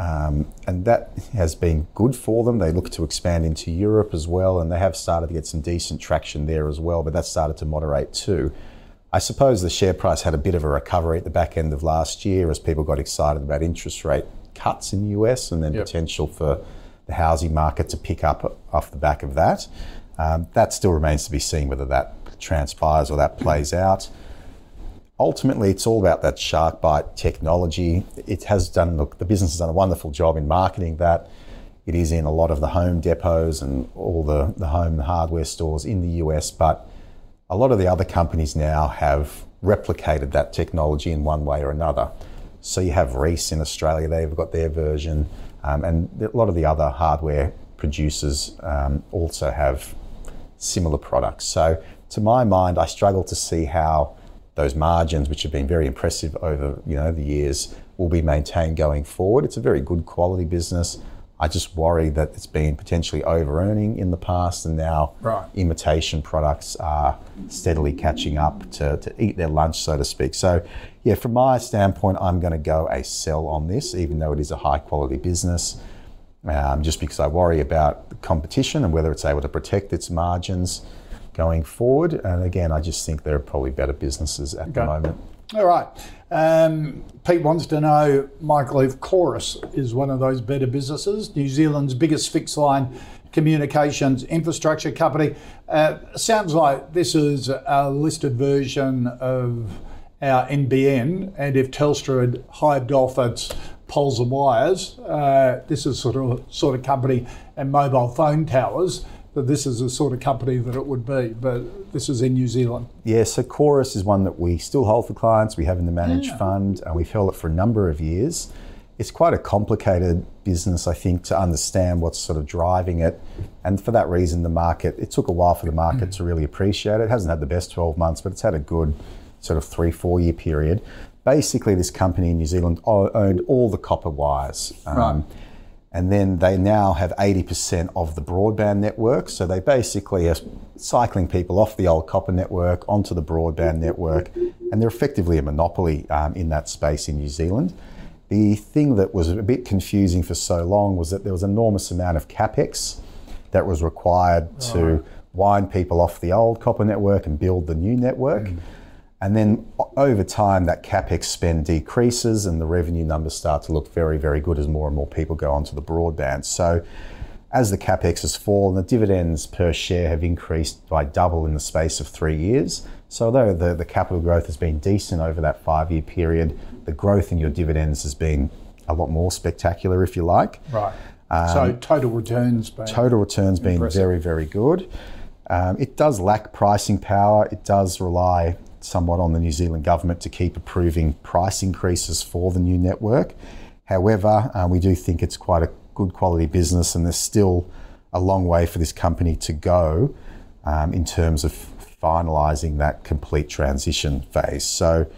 um, and that has been good for them. They look to expand into Europe as well, and they have started to get some decent traction there as well, but that started to moderate too. I suppose the share price had a bit of a recovery at the back end of last year as people got excited about interest rate cuts in the US and then yep. potential for the housing market to pick up off the back of that. Um, that still remains to be seen whether that transpires or that plays out. Ultimately, it's all about that SharkBite technology. It has done, look, the business has done a wonderful job in marketing that. It is in a lot of the home depots and all the, the home hardware stores in the US, but a lot of the other companies now have replicated that technology in one way or another. So you have Reece in Australia, they've got their version, um, and a lot of the other hardware producers um, also have similar products. So, to my mind, I struggle to see how those margins, which have been very impressive over you know the years, will be maintained going forward. It's a very good quality business. I just worry that it's been potentially over earning in the past, and now right. imitation products are steadily catching up to, to eat their lunch, so to speak. So, yeah, from my standpoint, I'm going to go a sell on this, even though it is a high quality business um, just because I worry about competition and whether it's able to protect its margins going forward. And again, I just think there are probably better businesses at okay. the moment. All right. Um, Pete wants to know, Michael, if Chorus is one of those better businesses, New Zealand's biggest fixed line communications infrastructure company. Uh, sounds like this is a listed version of our NBN, and if Telstra had hived off its poles and wires, uh, this is sort of sort of company and mobile phone towers that this is the sort of company that it would be, but this is in New Zealand. Yeah, so Chorus is one that we still hold for clients. We have in the managed yeah. fund, and we've held it for a number of years. It's quite a complicated business, I think, to understand what's sort of driving it. And for that reason, the market, it took a while for the market mm. to really appreciate it. It hasn't had the best 12 months, but it's had a good sort of three, four year period. Basically, this company in New Zealand owned all the copper wires. Um, right and then they now have 80% of the broadband network. So they basically are cycling people off the old copper network onto the broadband network, and they're effectively a monopoly um, in that space in New Zealand. The thing that was a bit confusing for so long was that there was an enormous amount of capex that was required to wind people off the old copper network and build the new network. Mm. And then over time, that capex spend decreases and the revenue numbers start to look very, very good as more and more people go onto the broadband. So, as the capex has fallen, the dividends per share have increased by double in the space of three years. So, although the, the capital growth has been decent over that five year period, the growth in your dividends has been a lot more spectacular, if you like. Right. Um, so, total returns been total returns been very, very good. Um, it does lack pricing power. It does rely somewhat on the New Zealand government to keep approving price increases for the new network. However, uh, we do think it's quite a good quality business, and there's still a long way for this company to go um, in terms of finalising that complete transition phase. So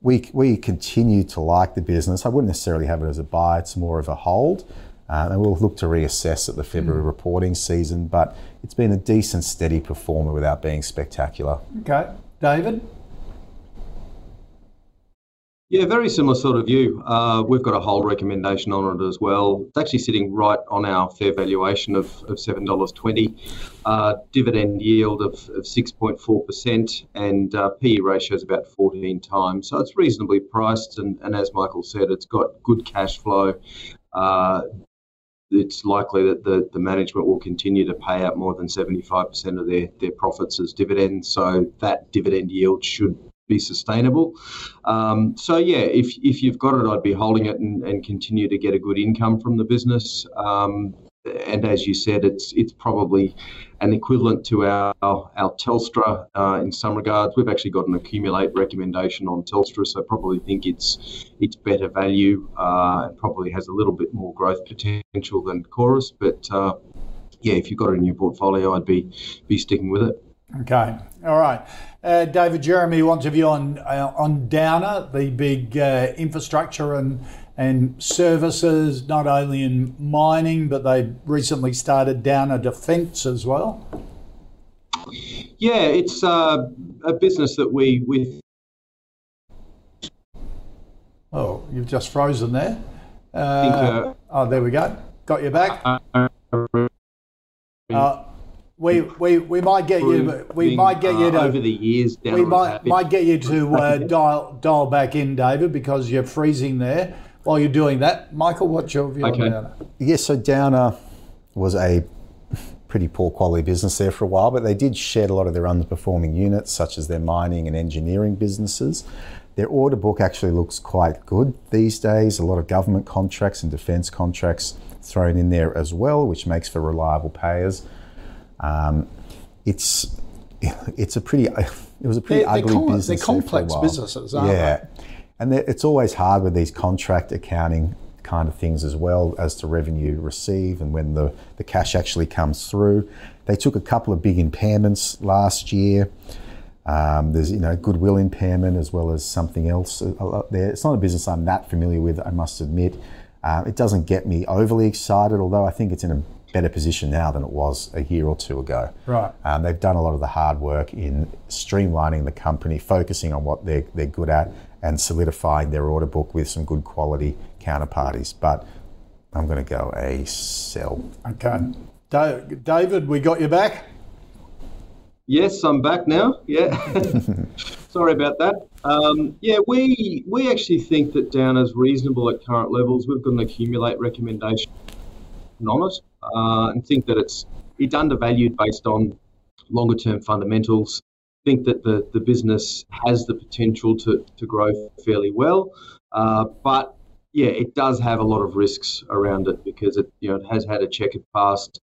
we, we continue to like the business. I wouldn't necessarily have it as a buy, it's more of a hold. Uh, and we'll look to reassess at the February mm. reporting season, but it's been a decent, steady performer without being spectacular. Okay. David? Yeah, very similar sort of view. Uh, we've got a whole recommendation on it as well. It's actually sitting right on our fair valuation of, of $7.20, uh, dividend yield of, of 6.4%, and uh, PE ratio is about 14 times. So it's reasonably priced, and, and as Michael said, it's got good cash flow. Uh, it's likely that the, the management will continue to pay out more than 75% of their, their profits as dividends. So that dividend yield should be sustainable. Um, so yeah, if if you've got it, I'd be holding it and, and continue to get a good income from the business. Um, and as you said, it's it's probably an equivalent to our our Telstra uh, in some regards. We've actually got an accumulate recommendation on Telstra, so probably think it's it's better value. Uh, probably has a little bit more growth potential than Chorus, but uh, yeah, if you've got it in your portfolio, I'd be be sticking with it. Okay, all right. Uh, David Jeremy wants a view on uh, on Downer, the big uh, infrastructure and and services, not only in mining, but they recently started Downer Defence as well. Yeah, it's uh, a business that we we. Oh, you've just frozen there. Uh, uh, oh, there we go. Got you back. Uh, we, we, we might get you we might get you to uh, over the years we might might get you to uh, dial dial back in David because you're freezing there. While you're doing that Michael what's your view okay. on Downer yes so Downer was a pretty poor quality business there for a while but they did shed a lot of their underperforming units such as their mining and engineering businesses. Their order book actually looks quite good these days. A lot of government contracts and defence contracts thrown in there as well which makes for reliable payers um, it's it's a pretty it was a pretty they're, ugly they're com- business. They're complex businesses, aren't yeah. They? And it's always hard with these contract accounting kind of things as well as to revenue receive and when the, the cash actually comes through. They took a couple of big impairments last year. Um, there's you know goodwill impairment as well as something else there. It's not a business I'm that familiar with, I must admit. Uh, it doesn't get me overly excited, although I think it's in a better position now than it was a year or two ago. Right. Um, they've done a lot of the hard work in streamlining the company, focusing on what they're, they're good at, and solidifying their order book with some good quality counterparties. But I'm going to go a sell. Okay. David, we got you back? Yes, I'm back now. Yeah. Sorry about that. Um, yeah, we we actually think that Downer's reasonable at current levels. We've got an accumulate recommendation on it uh, and think that it's it's undervalued based on longer term fundamentals. Think that the, the business has the potential to, to grow fairly well, uh, but yeah, it does have a lot of risks around it because it you know it has had a checkered past.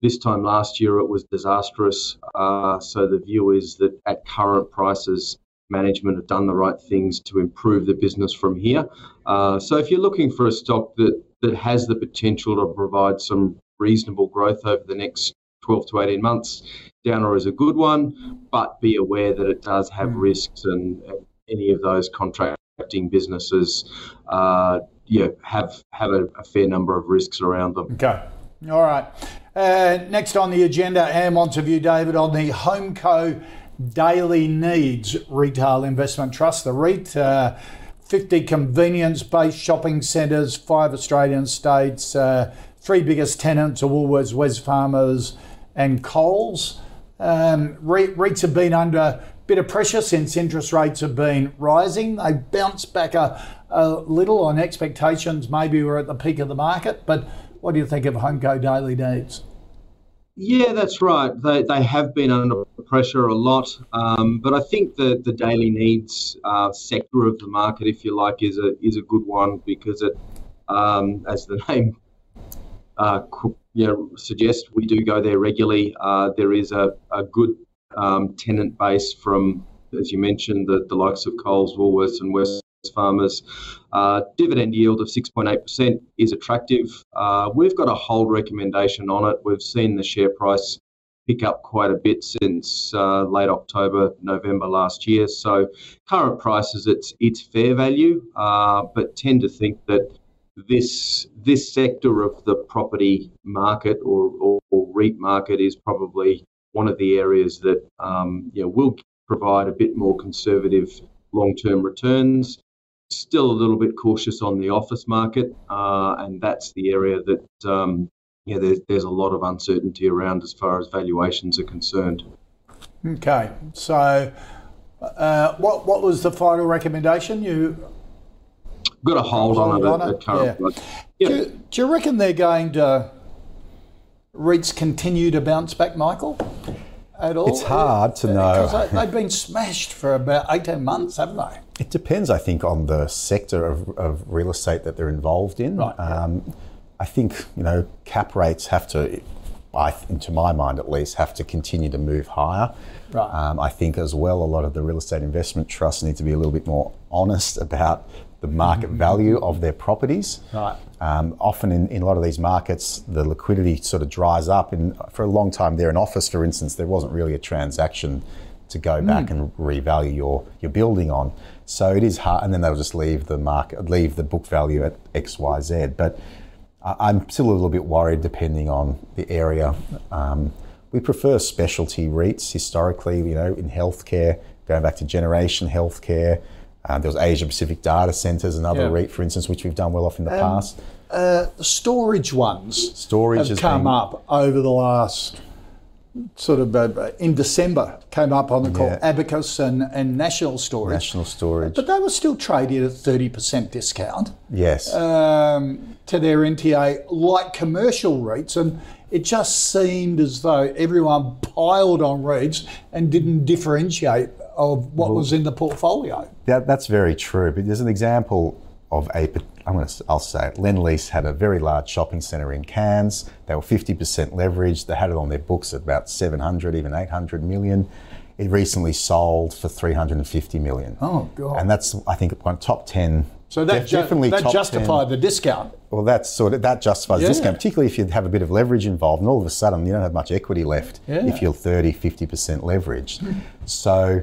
This time last year it was disastrous. Uh, so the view is that at current prices, management have done the right things to improve the business from here. Uh, so if you're looking for a stock that that has the potential to provide some reasonable growth over the next 12 to 18 months, Downer is a good one, but be aware that it does have mm. risks and, and, any of those contracting businesses uh, yeah, have have a, a, fair number of risks around them. Okay. All right. Uh, next on the agenda, Am on to view David on the Homeco Daily Needs Retail Investment Trust, the REIT. Uh, 50 convenience based shopping centres, five Australian states, uh, three biggest tenants are Woolworths, Wesfarmers, and Coles. Um, REITs have been under a bit of pressure since interest rates have been rising. They bounced back a, a little on expectations. Maybe we're at the peak of the market, but what do you think of Homeco Daily Needs? Yeah, that's right. They, they have been under pressure a lot, um, but I think the, the daily needs uh, sector of the market, if you like, is a is a good one because it, um, as the name uh, suggests, we do go there regularly. Uh, there is a, a good um, tenant base from, as you mentioned, the, the likes of Coles, Woolworths, and West farmers. Uh, dividend yield of 6.8% is attractive. Uh, we've got a hold recommendation on it. We've seen the share price pick up quite a bit since uh, late October, November last year. So current prices, it's it's fair value, uh, but tend to think that this this sector of the property market or, or, or REIT market is probably one of the areas that um, you know, will provide a bit more conservative long-term returns still a little bit cautious on the office market, uh, and that's the area that um, there's, there's a lot of uncertainty around as far as valuations are concerned. Okay, so uh, what what was the final recommendation? You got a hold, hold on, it, on it. current yeah. yeah. Do, you, do you reckon they're going to REITs continue to bounce back, Michael? At all? It's hard to know. Because they've been smashed for about 18 months, haven't they? It depends, I think, on the sector of, of real estate that they're involved in. Right. Um, I think you know cap rates have to, I, to my mind at least, have to continue to move higher. Right. Um, I think as well, a lot of the real estate investment trusts need to be a little bit more honest about the market value of their properties. Right. Um, often in, in a lot of these markets, the liquidity sort of dries up. And for a long time there in office, for instance, there wasn't really a transaction to go mm. back and revalue your, your building on. So it is hard, and then they'll just leave the market, leave the book value at X, Y, Z. But I'm still a little bit worried, depending on the area. Um, we prefer specialty REITs historically, you know, in healthcare, going back to Generation Healthcare. Uh, there was Asia Pacific Data Centres, another yeah. REIT, for instance, which we've done well off in the um, past. Uh, the storage ones storage have come been, up over the last sort of uh, in December came up on the call yeah. Abacus and, and National Storage. National Storage. But they were still trading at 30% discount. Yes. Um, to their NTA, like commercial REITs. And it just seemed as though everyone piled on REITs and didn't differentiate of what well, was in the portfolio. That, that's very true. But there's an example of a, I'm going to, I'll say it, Lendlease had a very large shopping centre in Cairns. They were 50% leveraged. They had it on their books at about 700, even 800 million. It recently sold for 350 million. Oh, God. And that's, I think, one top 10 so that, ju- definitely that justified 10. the discount. Well, that's sort of that justifies yeah. the discount, particularly if you have a bit of leverage involved, and all of a sudden you don't have much equity left yeah. if you're 30, 50% leveraged. Hmm. so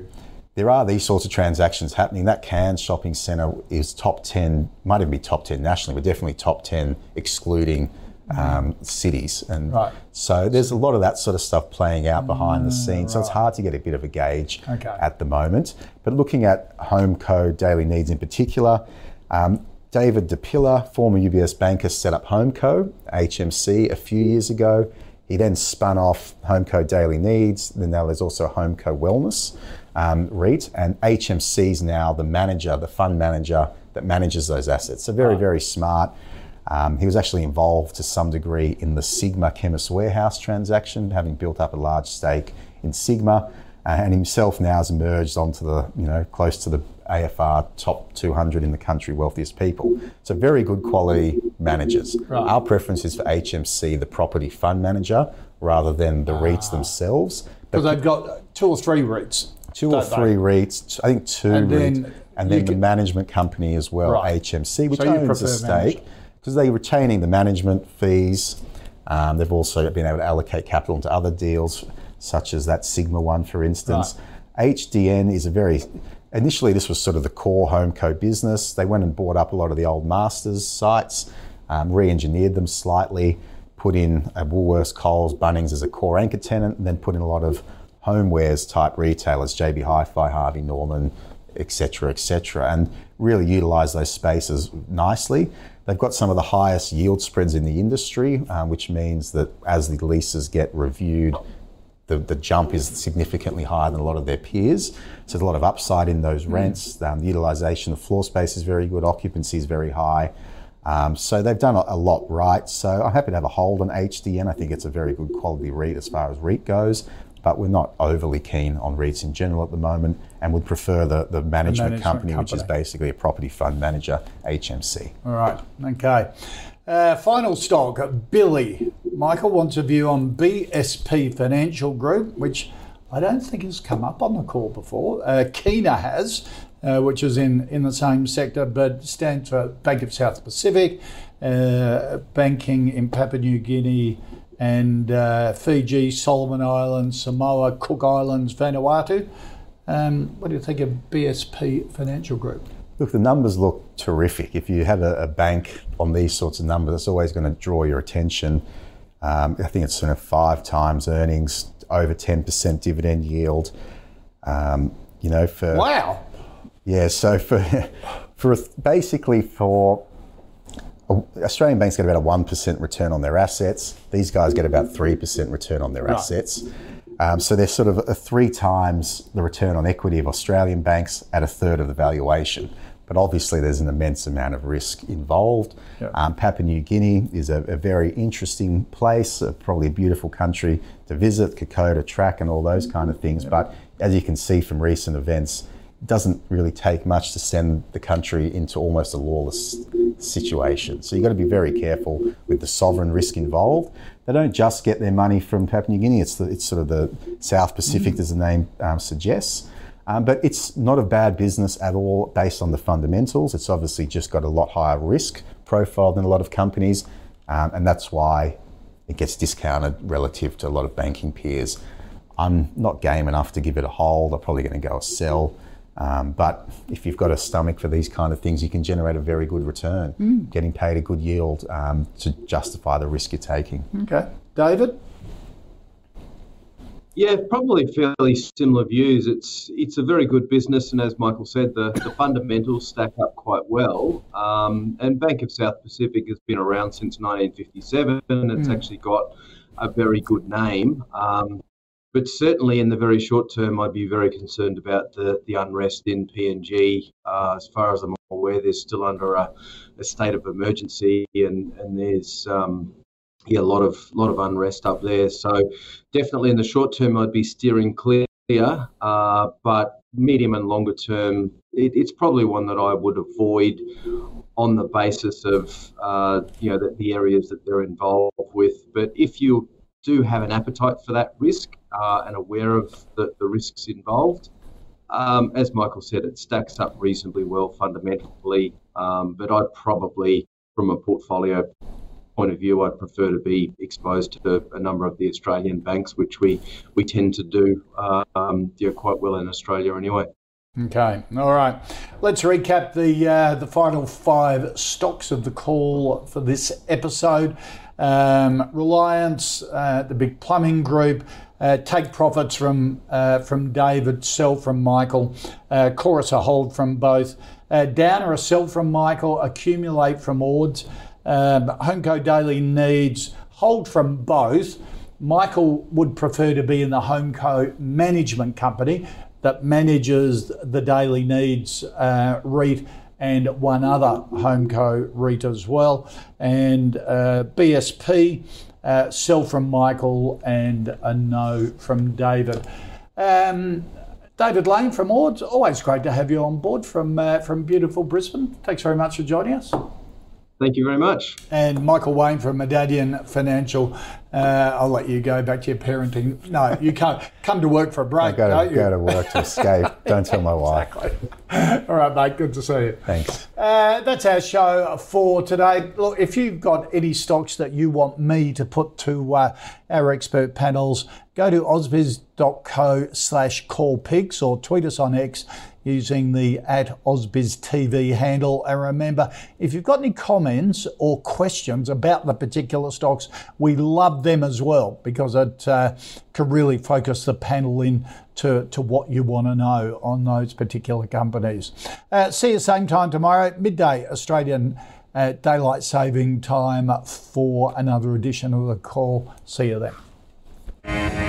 there are these sorts of transactions happening. That Cairns shopping centre is top 10, might even be top 10 nationally, but definitely top 10 excluding um, cities. And right. so there's a lot of that sort of stuff playing out behind the scenes. Right. So it's hard to get a bit of a gauge okay. at the moment. But looking at Homeco daily needs in particular, um, David Di Pilla, former UBS banker, set up Homeco, HMC, a few years ago. He then spun off Homeco Daily Needs. Then now there's also Homeco Wellness um, REIT, and HMC is now the manager, the fund manager that manages those assets. So very, very smart. Um, he was actually involved to some degree in the Sigma Chemist Warehouse transaction, having built up a large stake in Sigma, and himself now has emerged onto the, you know, close to the AFR top 200 in the country wealthiest people. So very good quality managers. Right. Our preference is for HMC, the property fund manager, rather than the REITs ah. themselves. Because they've got two or three REITs. Two or three they? REITs, I think two and REITs. Then and then the management company as well, right. HMC, which so owns a stake because they're retaining the management fees. Um, they've also been able to allocate capital into other deals, such as that Sigma one, for instance. Right. HDN is a very initially this was sort of the core home Homeco business. They went and bought up a lot of the old Masters sites, um, re-engineered them slightly, put in a Woolworths, Coles, Bunnings as a core anchor tenant, and then put in a lot of homewares type retailers, JB Hi-Fi, Harvey Norman, etc., etc., and really utilise those spaces nicely. They've got some of the highest yield spreads in the industry, um, which means that as the leases get reviewed, the, the jump is significantly higher than a lot of their peers. So there's a lot of upside in those mm. rents. Um, the utilisation of floor space is very good, occupancy is very high. Um, so they've done a, a, lot right. So I'm happy to have a hold on HDN. I think it's a very good quality REIT as far as REIT goes but we're not overly keen on REITs in general at the moment and would prefer the, the, management, management company, company, which is basically a property fund manager, HMC. All right, okay. Uh, final stock, Billy. Michael wants a view on BSP Financial Group, which I don't think has come up on the call before. Uh, has, uh, which is in, in the same sector, but stands for Bank of South Pacific, uh, banking in Papua New Guinea, and uh, Fiji, Solomon Islands, Samoa, Cook Islands, Vanuatu. Um, what do you think of BSP Financial Group? Look, the numbers look terrific. If you have a, a bank on these sorts of numbers, it's always going to draw your attention. Um, I think it's sort of five times earnings, over 10% dividend yield. Um, you know, for wow, yeah. So for for basically for Australian banks get about a 1% return on their assets. These guys get about 3% return on their right. assets. Um, so they're sort of a three times the return on equity of Australian banks at a third of the valuation. But obviously, there's an immense amount of risk involved. Yep. Um, Papua New Guinea is a, a very interesting place, uh, probably a beautiful country to visit, Kokoda track, and all those kind of things. Yep. But as you can see from recent events, it doesn't really take much to send the country into almost a lawless situation. So you've got to be very careful with the sovereign risk involved. They don't just get their money from Papua New Guinea, it's, the, it's sort of the South Pacific, mm-hmm. as the name um, suggests. Um, but it's not a bad business at all based on the fundamentals. It's obviously just got a lot higher risk profile than a lot of companies, um, and that's why it gets discounted relative to a lot of banking peers. I'm not game enough to give it a hold. I'm probably going to go a sell. Um, but if you've got a stomach for these kind of things, you can generate a very good return, mm. getting paid a good yield um, to justify the risk you're taking. Okay. David? Yeah, probably fairly similar views. It's it's a very good business, and as Michael said, the, the fundamentals stack up quite well. Um, and Bank of South Pacific has been around since 1957, and it's mm. actually got a very good name. Um, but certainly in the very short term, I'd be very concerned about the, the unrest in PNG. Uh, as far as I'm aware, they're still under a, a state of emergency, and and there's um, yeah a lot of lot of unrest up there. So definitely in the short term, I'd be steering clear. Uh, but medium and longer term, it, it's probably one that I would avoid on the basis of uh, you know the, the areas that they're involved with. But if you do have an appetite for that risk uh, and aware of the, the risks involved. Um, as Michael said, it stacks up reasonably well fundamentally, um, but I'd probably, from a portfolio point of view, I'd prefer to be exposed to a number of the Australian banks, which we, we tend to do um, quite well in Australia anyway. Okay, all right. Let's recap the uh, the final five stocks of the call for this episode. Um, Reliance, uh, the big plumbing group, uh, take profits from uh, from David, sell from Michael, uh, Chorus a hold from both, uh, Downer a sell from Michael, accumulate from Ords, um, Homeco Daily Needs hold from both, Michael would prefer to be in the HomeCo management company that manages the daily needs uh, REIT and one other HomeCo REIT as well. And uh, BSP, uh, sell from Michael and a no from David. Um, David Lane from Ords, always great to have you on board from uh, from beautiful Brisbane. Thanks very much for joining us. Thank you very much. And Michael Wayne from Medallion Financial. Uh, I'll let you go back to your parenting. No, you can't come to work for a break. I go don't to, you? go to work to escape. Don't tell my wife. Exactly. All right, mate. Good to see you. Thanks. Uh, that's our show for today. Look, if you've got any stocks that you want me to put to uh, our expert panels, go to ausbiz.co slash callpigs or tweet us on X using the at AusbizTV handle. And remember, if you've got any comments or questions about the particular stocks, we love them as well because it uh, can really focus the panel in to, to what you want to know on those particular companies. Uh, see you same time tomorrow, midday Australian uh, daylight saving time for another edition of the call. See you then.